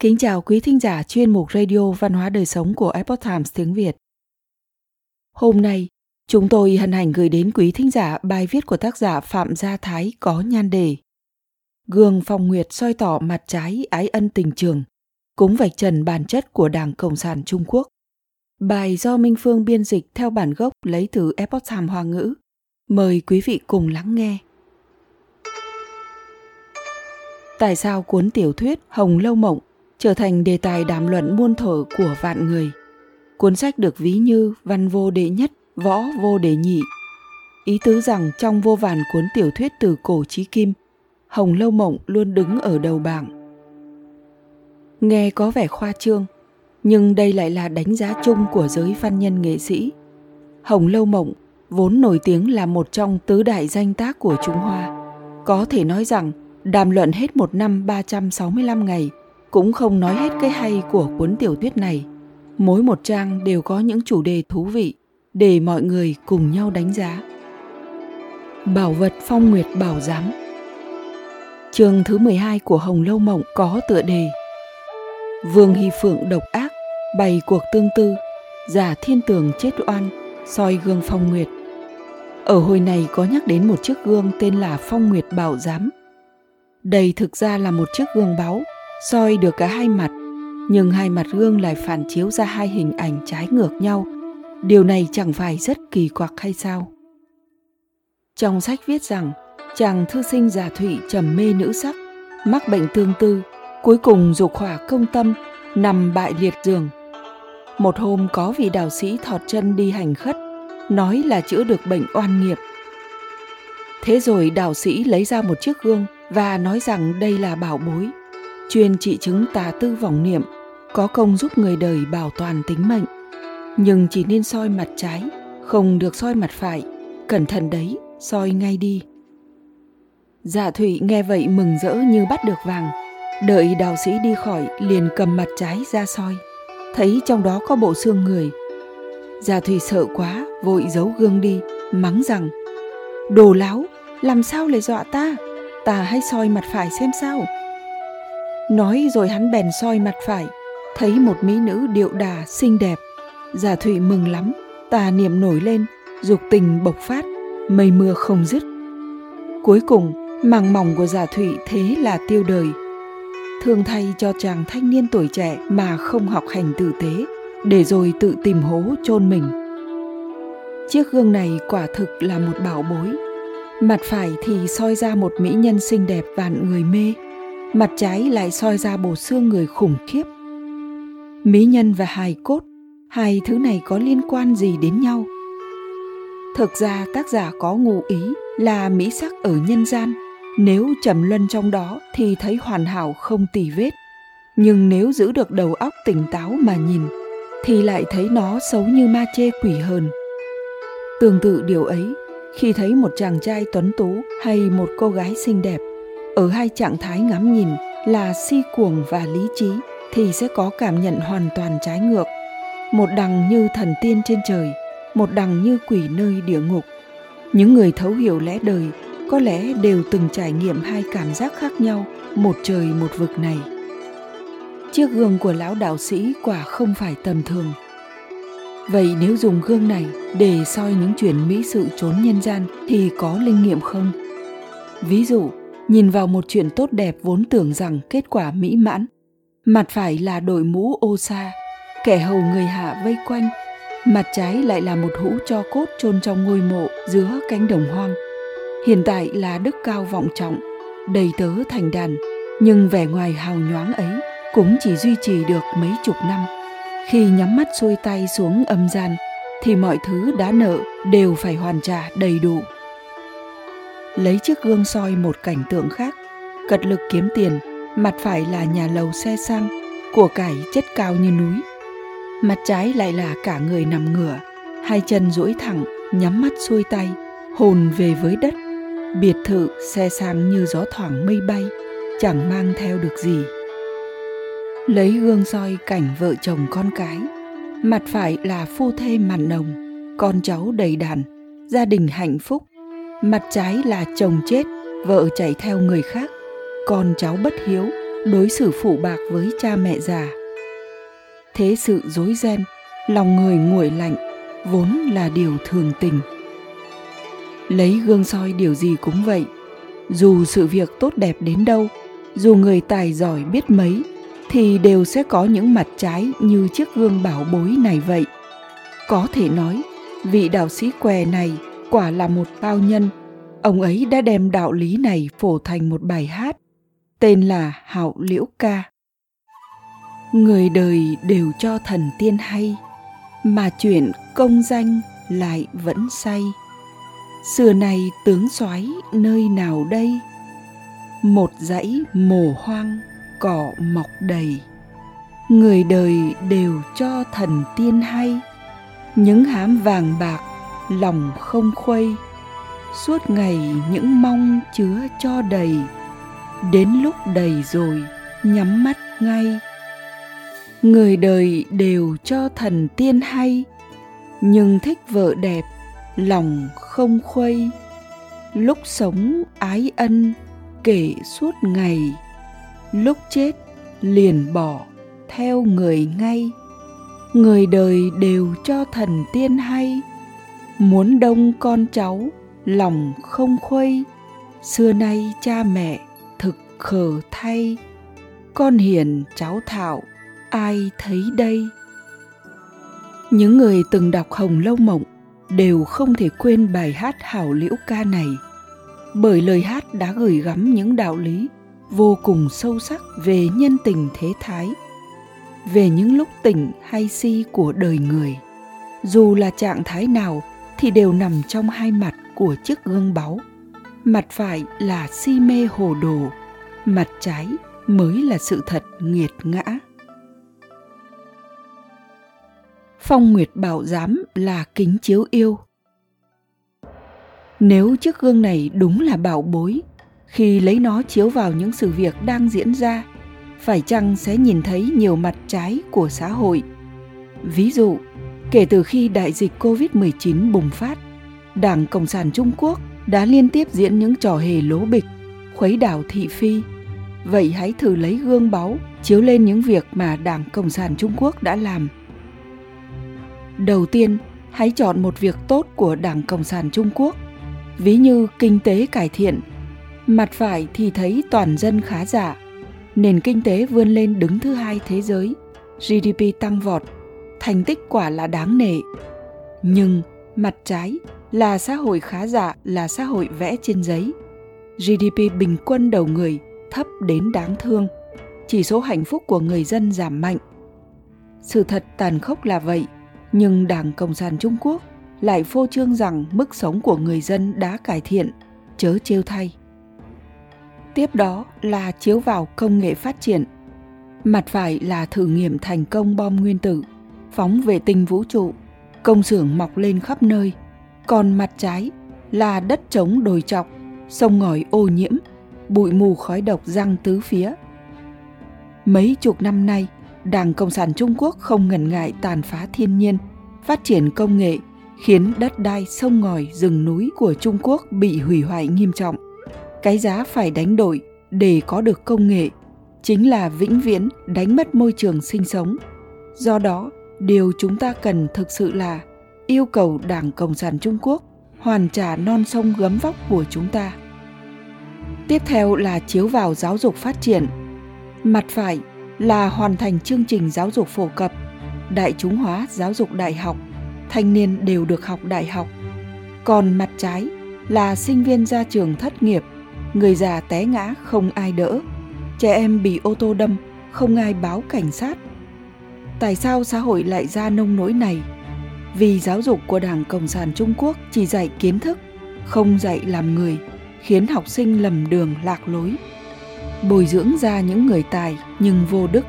Kính chào quý thính giả chuyên mục Radio Văn hóa Đời Sống của Epoch Times tiếng Việt. Hôm nay, chúng tôi hân hạnh gửi đến quý thính giả bài viết của tác giả Phạm Gia Thái có nhan đề Gương Phong Nguyệt soi tỏ mặt trái ái ân tình trường, cúng vạch trần bản chất của Đảng Cộng sản Trung Quốc. Bài do Minh Phương biên dịch theo bản gốc lấy từ Epoch Times Hoa ngữ. Mời quý vị cùng lắng nghe. Tại sao cuốn tiểu thuyết Hồng Lâu Mộng trở thành đề tài đàm luận muôn thuở của vạn người? Cuốn sách được ví như văn vô đệ nhất, võ vô đệ nhị. Ý tứ rằng trong vô vàn cuốn tiểu thuyết từ cổ chí kim, Hồng Lâu Mộng luôn đứng ở đầu bảng. Nghe có vẻ khoa trương, nhưng đây lại là đánh giá chung của giới văn nhân nghệ sĩ. Hồng Lâu Mộng vốn nổi tiếng là một trong tứ đại danh tác của Trung Hoa. Có thể nói rằng Đàm luận hết một năm 365 ngày cũng không nói hết cái hay của cuốn tiểu thuyết này. Mỗi một trang đều có những chủ đề thú vị để mọi người cùng nhau đánh giá. Bảo vật phong nguyệt bảo giám Chương thứ 12 của Hồng Lâu Mộng có tựa đề Vương Hy Phượng độc ác, bày cuộc tương tư, giả thiên tường chết oan, soi gương phong nguyệt. Ở hồi này có nhắc đến một chiếc gương tên là Phong Nguyệt Bảo Giám đây thực ra là một chiếc gương báu, soi được cả hai mặt, nhưng hai mặt gương lại phản chiếu ra hai hình ảnh trái ngược nhau. Điều này chẳng phải rất kỳ quặc hay sao? Trong sách viết rằng, chàng thư sinh già thụy trầm mê nữ sắc, mắc bệnh tương tư, cuối cùng dục hỏa công tâm, nằm bại liệt giường. Một hôm có vị đạo sĩ thọt chân đi hành khất, nói là chữa được bệnh oan nghiệp. Thế rồi đạo sĩ lấy ra một chiếc gương và nói rằng đây là bảo bối, chuyên trị chứng tà tư vọng niệm, có công giúp người đời bảo toàn tính mệnh. Nhưng chỉ nên soi mặt trái, không được soi mặt phải, cẩn thận đấy, soi ngay đi. Dạ Thụy nghe vậy mừng rỡ như bắt được vàng, đợi đạo sĩ đi khỏi liền cầm mặt trái ra soi, thấy trong đó có bộ xương người. Dạ Thụy sợ quá, vội giấu gương đi, mắng rằng Đồ láo, làm sao lại dọa ta? ta hãy soi mặt phải xem sao nói rồi hắn bèn soi mặt phải thấy một mỹ nữ điệu đà xinh đẹp. Giả thụy mừng lắm tà niệm nổi lên dục tình bộc phát mây mưa không dứt. Cuối cùng màng mỏng của giả thụy thế là tiêu đời. Thương thay cho chàng thanh niên tuổi trẻ mà không học hành tử tế để rồi tự tìm hố chôn mình. Chiếc gương này quả thực là một bảo bối. Mặt phải thì soi ra một mỹ nhân xinh đẹp vạn người mê, mặt trái lại soi ra bộ xương người khủng khiếp. Mỹ nhân và hài cốt, hai thứ này có liên quan gì đến nhau? Thực ra tác giả có ngụ ý là mỹ sắc ở nhân gian, nếu trầm luân trong đó thì thấy hoàn hảo không tì vết. Nhưng nếu giữ được đầu óc tỉnh táo mà nhìn, thì lại thấy nó xấu như ma chê quỷ hờn. Tương tự điều ấy khi thấy một chàng trai tuấn tú hay một cô gái xinh đẹp ở hai trạng thái ngắm nhìn là si cuồng và lý trí thì sẽ có cảm nhận hoàn toàn trái ngược. Một đằng như thần tiên trên trời một đằng như quỷ nơi địa ngục. Những người thấu hiểu lẽ đời có lẽ đều từng trải nghiệm hai cảm giác khác nhau một trời một vực này. Chiếc gương của lão đạo sĩ quả không phải tầm thường. Vậy nếu dùng gương này để soi những chuyện mỹ sự trốn nhân gian thì có linh nghiệm không? Ví dụ, nhìn vào một chuyện tốt đẹp vốn tưởng rằng kết quả mỹ mãn, mặt phải là đội mũ ô sa, kẻ hầu người hạ vây quanh, mặt trái lại là một hũ cho cốt chôn trong ngôi mộ giữa cánh đồng hoang. Hiện tại là đức cao vọng trọng, đầy tớ thành đàn, nhưng vẻ ngoài hào nhoáng ấy cũng chỉ duy trì được mấy chục năm. Khi nhắm mắt xuôi tay xuống âm gian thì mọi thứ đã nợ đều phải hoàn trả đầy đủ lấy chiếc gương soi một cảnh tượng khác. Cật lực kiếm tiền, mặt phải là nhà lầu xe sang, của cải chất cao như núi. Mặt trái lại là cả người nằm ngửa, hai chân duỗi thẳng, nhắm mắt xuôi tay, hồn về với đất. Biệt thự xe sang như gió thoảng mây bay, chẳng mang theo được gì. Lấy gương soi cảnh vợ chồng con cái, mặt phải là phu thê mặn nồng, con cháu đầy đàn, gia đình hạnh phúc mặt trái là chồng chết, vợ chạy theo người khác. Con cháu bất hiếu, đối xử phụ bạc với cha mẹ già. Thế sự dối ren, lòng người nguội lạnh, vốn là điều thường tình. Lấy gương soi điều gì cũng vậy, dù sự việc tốt đẹp đến đâu, dù người tài giỏi biết mấy, thì đều sẽ có những mặt trái như chiếc gương bảo bối này vậy. Có thể nói, vị đạo sĩ què này quả là một bao nhân. Ông ấy đã đem đạo lý này phổ thành một bài hát, tên là hạo liễu ca. Người đời đều cho thần tiên hay, mà chuyện công danh lại vẫn say. Xưa nay tướng soái nơi nào đây? Một dãy mồ hoang, cỏ mọc đầy. Người đời đều cho thần tiên hay, những hám vàng bạc lòng không khuây. Suốt ngày những mong chứa cho đầy. Đến lúc đầy rồi, nhắm mắt ngay. Người đời đều cho thần tiên hay, nhưng thích vợ đẹp, lòng không khuây. Lúc sống ái ân, kể suốt ngày. Lúc chết, liền bỏ theo người ngay. Người đời đều cho thần tiên hay muốn đông con cháu, lòng không khuây. Xưa nay cha mẹ thực khờ thay. Con hiền cháu thạo, ai thấy đây? Những người từng đọc hồng lâu mộng đều không thể quên bài hát hảo liễu ca này, bởi lời hát đã gửi gắm những đạo lý vô cùng sâu sắc về nhân tình thế thái, về những lúc tỉnh hay si của đời người. Dù là trạng thái nào thì đều nằm trong hai mặt của chiếc gương báu. Mặt phải là si mê hồ đồ, mặt trái mới là sự thật nghiệt ngã. Phong nguyệt bảo giám là kính chiếu yêu. Nếu chiếc gương này đúng là bảo bối, khi lấy nó chiếu vào những sự việc đang diễn ra, phải chăng sẽ nhìn thấy nhiều mặt trái của xã hội? Ví dụ kể từ khi đại dịch covid-19 bùng phát, đảng cộng sản trung quốc đã liên tiếp diễn những trò hề lố bịch, khuấy đảo thị phi. Vậy hãy thử lấy gương báu chiếu lên những việc mà đảng cộng sản trung quốc đã làm. Đầu tiên, hãy chọn một việc tốt của đảng cộng sản trung quốc, ví như kinh tế cải thiện. Mặt phải thì thấy toàn dân khá giả, nền kinh tế vươn lên đứng thứ hai thế giới gdp tăng vọt thành tích quả là đáng nể. Nhưng mặt trái là xã hội khá giả, là xã hội vẽ trên giấy. Gdp bình quân đầu người thấp đến đáng thương. Chỉ số hạnh phúc của người dân giảm mạnh. Sự thật tàn khốc là vậy, nhưng đảng cộng sản trung quốc lại phô trương rằng mức sống của người dân đã cải thiện, chớ trêu thay. Tiếp đó là chiếu vào công nghệ phát triển. Mặt phải là thử nghiệm thành công bom nguyên tử phóng vệ tinh vũ trụ. Công xưởng mọc lên khắp nơi, còn mặt trái là đất trống đồi trọc, sông ngòi ô nhiễm, bụi mù khói độc răng tứ phía. Mấy chục năm nay, đảng cộng sản trung quốc không ngần ngại tàn phá thiên nhiên, phát triển công nghệ, khiến đất đai, sông ngòi, rừng núi của trung quốc bị hủy hoại nghiêm trọng. Cái giá phải đánh đổi để có được công nghệ chính là vĩnh viễn đánh mất môi trường sinh sống. Do đó điều chúng ta cần thực sự là yêu cầu đảng cộng sản trung quốc hoàn trả non sông gấm vóc của chúng ta. Tiếp theo là chiếu vào giáo dục phát triển. Mặt phải là hoàn thành chương trình giáo dục phổ cập, đại chúng hóa giáo dục đại học, thanh niên đều được học đại học. Còn mặt trái là sinh viên ra trường thất nghiệp, người già té ngã không ai đỡ, trẻ em bị ô tô đâm, không ai báo cảnh sát tại sao xã hội lại ra nông nỗi này? Vì giáo dục của đảng cộng sản trung quốc chỉ dạy kiến thức, không dạy làm người, khiến học sinh lầm đường lạc lối. Bồi dưỡng ra những người tài nhưng vô đức.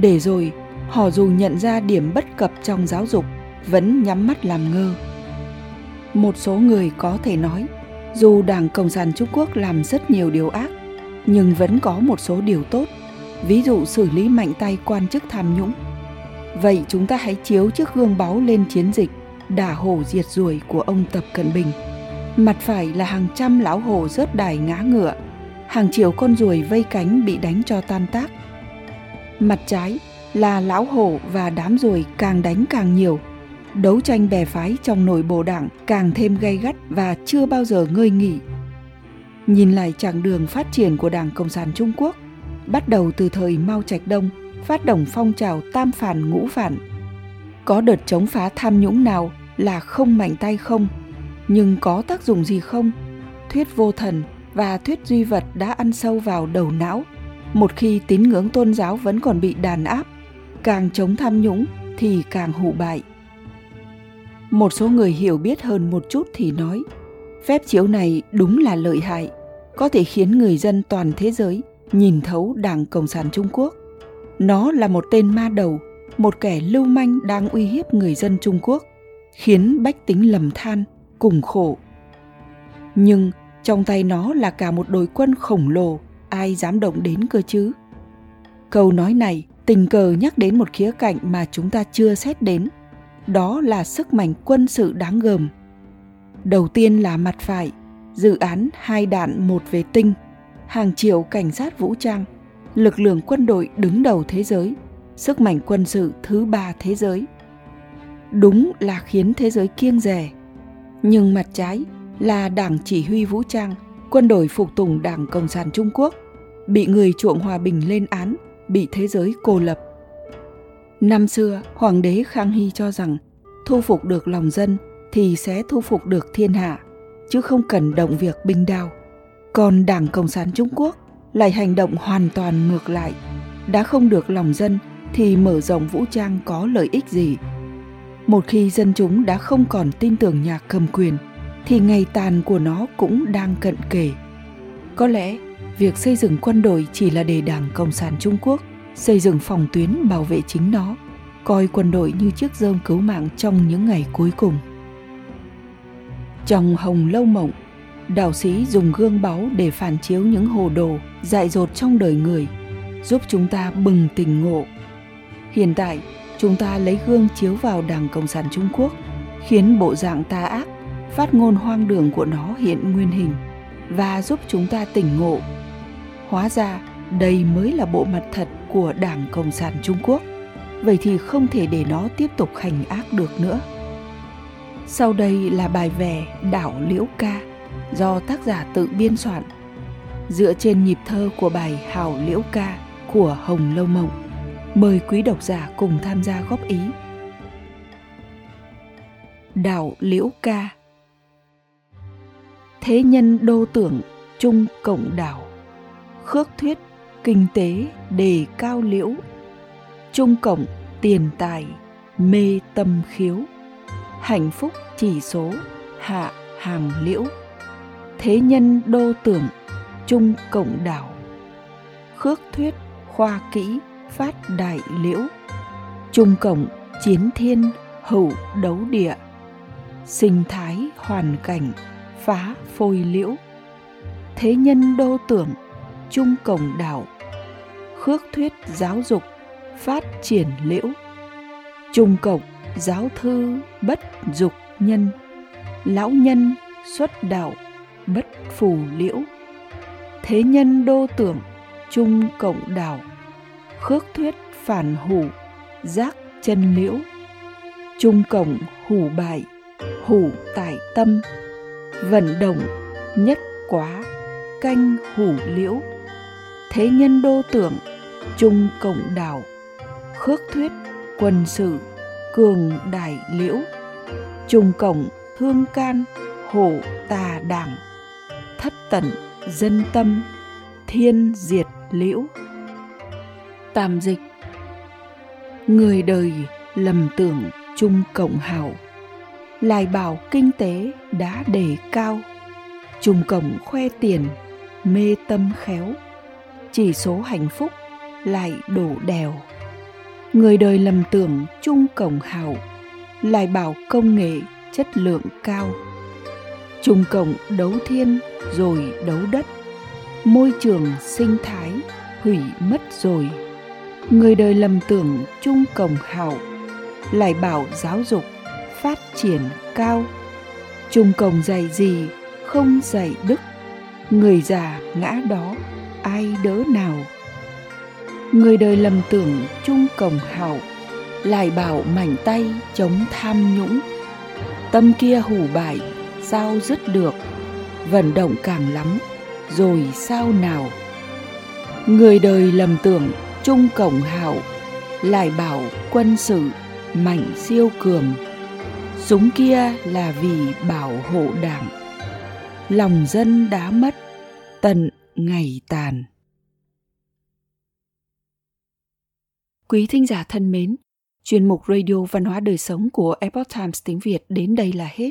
Để rồi, họ dù nhận ra điểm bất cập trong giáo dục, vẫn nhắm mắt làm ngơ. Một số người có thể nói, dù đảng cộng sản trung quốc làm rất nhiều điều ác, nhưng vẫn có một số điều tốt. Ví dụ xử lý mạnh tay quan chức tham nhũng vậy chúng ta hãy chiếu chiếc gương báu lên chiến dịch đả hổ diệt ruồi của ông tập cận bình mặt phải là hàng trăm lão hổ rớt đài ngã ngựa hàng triệu con ruồi vây cánh bị đánh cho tan tác. Mặt trái là lão hổ và đám ruồi càng đánh càng nhiều. Đấu tranh bè phái trong nội bộ đảng càng thêm gay gắt và chưa bao giờ ngơi nghỉ. Nhìn lại chặng đường phát triển của Đảng Cộng sản Trung Quốc, bắt đầu từ thời Mao Trạch Đông, phát động phong trào tam phản ngũ phản. Có đợt chống phá tham nhũng nào là không mạnh tay không, nhưng có tác dụng gì không? Thuyết vô thần và thuyết duy vật đã ăn sâu vào đầu não. Một khi tín ngưỡng tôn giáo vẫn còn bị đàn áp, càng chống tham nhũng thì càng hụ bại. Một số người hiểu biết hơn một chút thì nói, phép chiếu này đúng là lợi hại, có thể khiến người dân toàn thế giới nhìn thấu Đảng Cộng sản Trung Quốc. Nó là một tên ma đầu, một kẻ lưu manh đang uy hiếp người dân Trung Quốc, khiến bách tính lầm than, cùng khổ. Nhưng trong tay nó là cả một đội quân khổng lồ, ai dám động đến cơ chứ? Câu nói này tình cờ nhắc đến một khía cạnh mà chúng ta chưa xét đến, đó là sức mạnh quân sự đáng gờm. Đầu tiên là mặt phải, dự án hai đạn một vệ tinh, hàng triệu cảnh sát vũ trang, lực lượng quân đội đứng đầu thế giới, sức mạnh quân sự thứ ba thế giới. Đúng là khiến thế giới kiêng rè. Nhưng mặt trái là đảng chỉ huy vũ trang, quân đội phục tùng Đảng Cộng sản Trung Quốc, bị người chuộng hòa bình lên án, bị thế giới cô lập. Năm xưa, Hoàng đế Khang Hy cho rằng thu phục được lòng dân thì sẽ thu phục được thiên hạ, chứ không cần động việc binh đao. Còn Đảng Cộng sản Trung Quốc lại hành động hoàn toàn ngược lại. Đã không được lòng dân thì mở rộng vũ trang có lợi ích gì? Một khi dân chúng đã không còn tin tưởng nhà cầm quyền thì ngày tàn của nó cũng đang cận kề. Có lẽ việc xây dựng quân đội chỉ là để Đảng Cộng sản Trung Quốc xây dựng phòng tuyến bảo vệ chính nó, coi quân đội như chiếc rơm cứu mạng trong những ngày cuối cùng. Trong Hồng Lâu Mộng, đạo sĩ dùng gương báu để phản chiếu những hồ đồ dại dột trong đời người, giúp chúng ta bừng tỉnh ngộ. Hiện tại, chúng ta lấy gương chiếu vào Đảng Cộng sản Trung Quốc, khiến bộ dạng tà ác phát ngôn hoang đường của nó hiện nguyên hình và giúp chúng ta tỉnh ngộ. Hóa ra, đây mới là bộ mặt thật của Đảng Cộng sản Trung Quốc. Vậy thì không thể để nó tiếp tục hành ác được nữa. Sau đây là bài về Đảo Liễu Ca do tác giả tự biên soạn, dựa trên nhịp thơ của bài Hào Liễu Ca của Hồng Lâu Mộng. Mời quý độc giả cùng tham gia góp ý. Đào Liễu Ca. Thế nhân đô tưởng chung cộng đảo. Khước thuyết kinh tế đề cao liễu. Trung cộng tiền tài, mê tâm khiếu. Hạnh phúc chỉ số hạ hàng liễu thế nhân đô tưởng, chung cộng đảo. Khước thuyết khoa kỹ phát đại liễu. Trung cộng chiến thiên hữu đấu địa. Sinh thái hoàn cảnh phá phôi liễu. Thế nhân đô tưởng trung cộng đảo. Khước thuyết giáo dục phát triển liễu. Trung cộng giáo thư bất dục nhân. Lão nhân xuất đạo bất phù liễu. Thế nhân đô tưởng trung cộng đảo, khước thuyết phản hủ, giác chân liễu. Trung cộng hủ bại, hủ tại tâm. Vận động, nhất quá, canh hủ liễu. Thế nhân đô tưởng trung cộng đảo, khước thuyết quân sự, cường đại liễu. Trung cộng, thương can, hổ tà đảng thất tận, dân tâm, thiên diệt liễu. Tạm dịch, người đời lầm tưởng trung cộng hảo. Lại bảo kinh tế đã đề cao, trùng cổng khoe tiền, mê tâm khéo. Chỉ số hạnh phúc lại đổ đèo. Người đời lầm tưởng trung cổng hảo, lại bảo công nghệ chất lượng cao trùng cộng đấu thiên rồi đấu đất. Môi trường sinh thái hủy mất rồi. Người đời lầm tưởng trung cổng hảo, lại bảo giáo dục phát triển cao. Trung cổng dạy gì không dạy đức, người già ngã đó ai đỡ nào? Người đời lầm tưởng trung cổng hảo, lại bảo mảnh tay chống tham nhũng. Tâm kia hủ bại sao dứt được, vận động càng lắm, rồi sao nào? Người đời lầm tưởng trung cổng hảo lại bảo quân sự, mạnh siêu cường. Súng kia là vì bảo hộ đảng. Lòng dân đã mất, tận ngày tàn. Quý thính giả thân mến, chuyên mục radio văn hóa đời sống của epoch times tiếng việt đến đây là hết